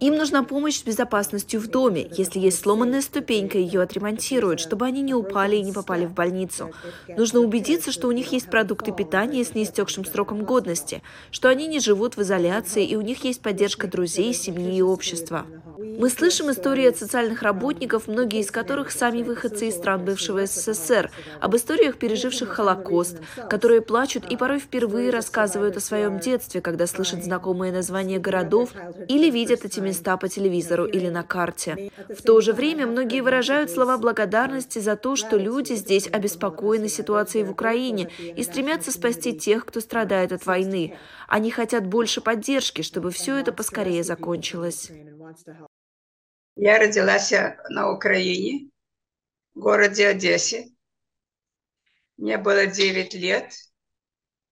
Им нужна помощь с безопасностью в доме. Если есть сломанная ступенька, ее отремонтируют, чтобы они не упали и не попали в больницу. Нужно убедиться, что у них есть продукты питания с неистекшим сроком годности, что они не живут в изоляции и у них есть поддержка друзей, семьи и общества. Мы слышим истории от социальных работников, многие из которых сами выходцы из стран бывшего СССР, об историях, переживших Холокост, которые плачут и порой впервые рассказывают о своем детстве, когда слышат знакомые названия городов или видят эти места по телевизору или на карте. В то же время многие выражают слова благодарности за то, что люди здесь обеспокоены ситуацией в Украине и стремятся спасти тех, кто страдает от войны. Они хотят больше поддержки, чтобы все это поскорее закончилось. Я родилась на Украине, в городе Одессе. Мне было 9 лет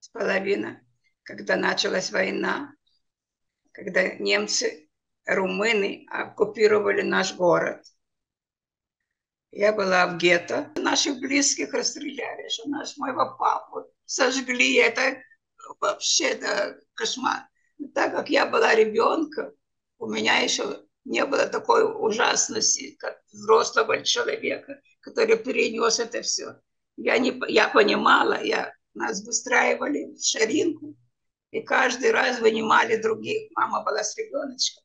с половиной, когда началась война когда немцы, румыны оккупировали наш город. Я была в гетто. Наших близких расстреляли, что наш моего папу сожгли. Это вообще да, кошмар. Так как я была ребенком, у меня еще не было такой ужасности, как взрослого человека, который перенес это все. Я, не, я понимала, я, нас выстраивали в шаринку, и каждый раз вынимали других. Мама была с ребеночком.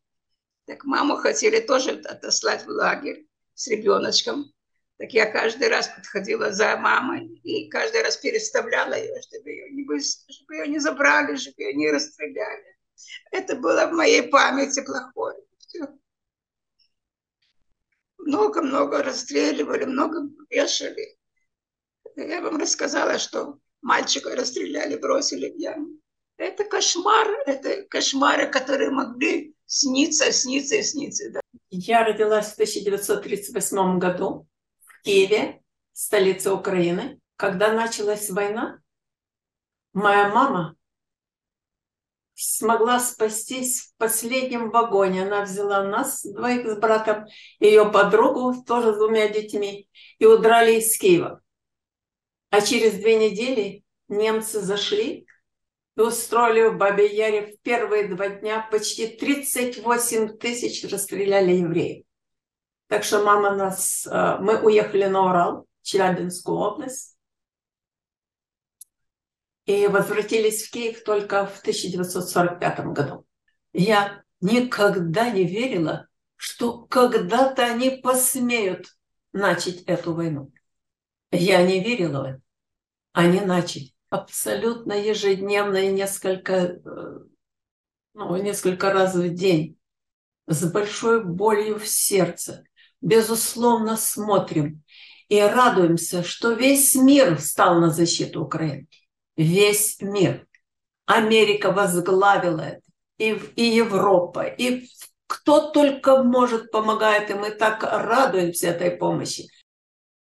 Так маму хотели тоже отослать в лагерь с ребеночком. Так я каждый раз подходила за мамой и каждый раз переставляла ее, чтобы ее не, чтобы ее не забрали, чтобы ее не расстреляли. Это было в моей памяти плохое. Много-много расстреливали, много вешали. Я вам рассказала, что мальчика расстреляли, бросили в яму. Это кошмар, это кошмары, которые могли сниться, сниться и сниться. Да. Я родилась в 1938 году в Киеве, столице Украины. Когда началась война, моя мама смогла спастись в последнем вагоне. Она взяла нас, двоих с братом, ее подругу, тоже с двумя детьми, и удрали из Киева. А через две недели немцы зашли и устроили в Бабе Яре в первые два дня почти 38 тысяч расстреляли евреев. Так что мама нас... Э, мы уехали на Урал, Челябинскую область, и возвратились в Киев только в 1945 году. Я никогда не верила, что когда-то они посмеют начать эту войну. Я не верила в это. Они начали абсолютно ежедневно и несколько, э, ну, несколько раз в день с большой болью в сердце. Безусловно, смотрим и радуемся, что весь мир встал на защиту Украины. Весь мир. Америка возглавила это. И, и Европа, и кто только может помогает, и мы так радуемся этой помощи.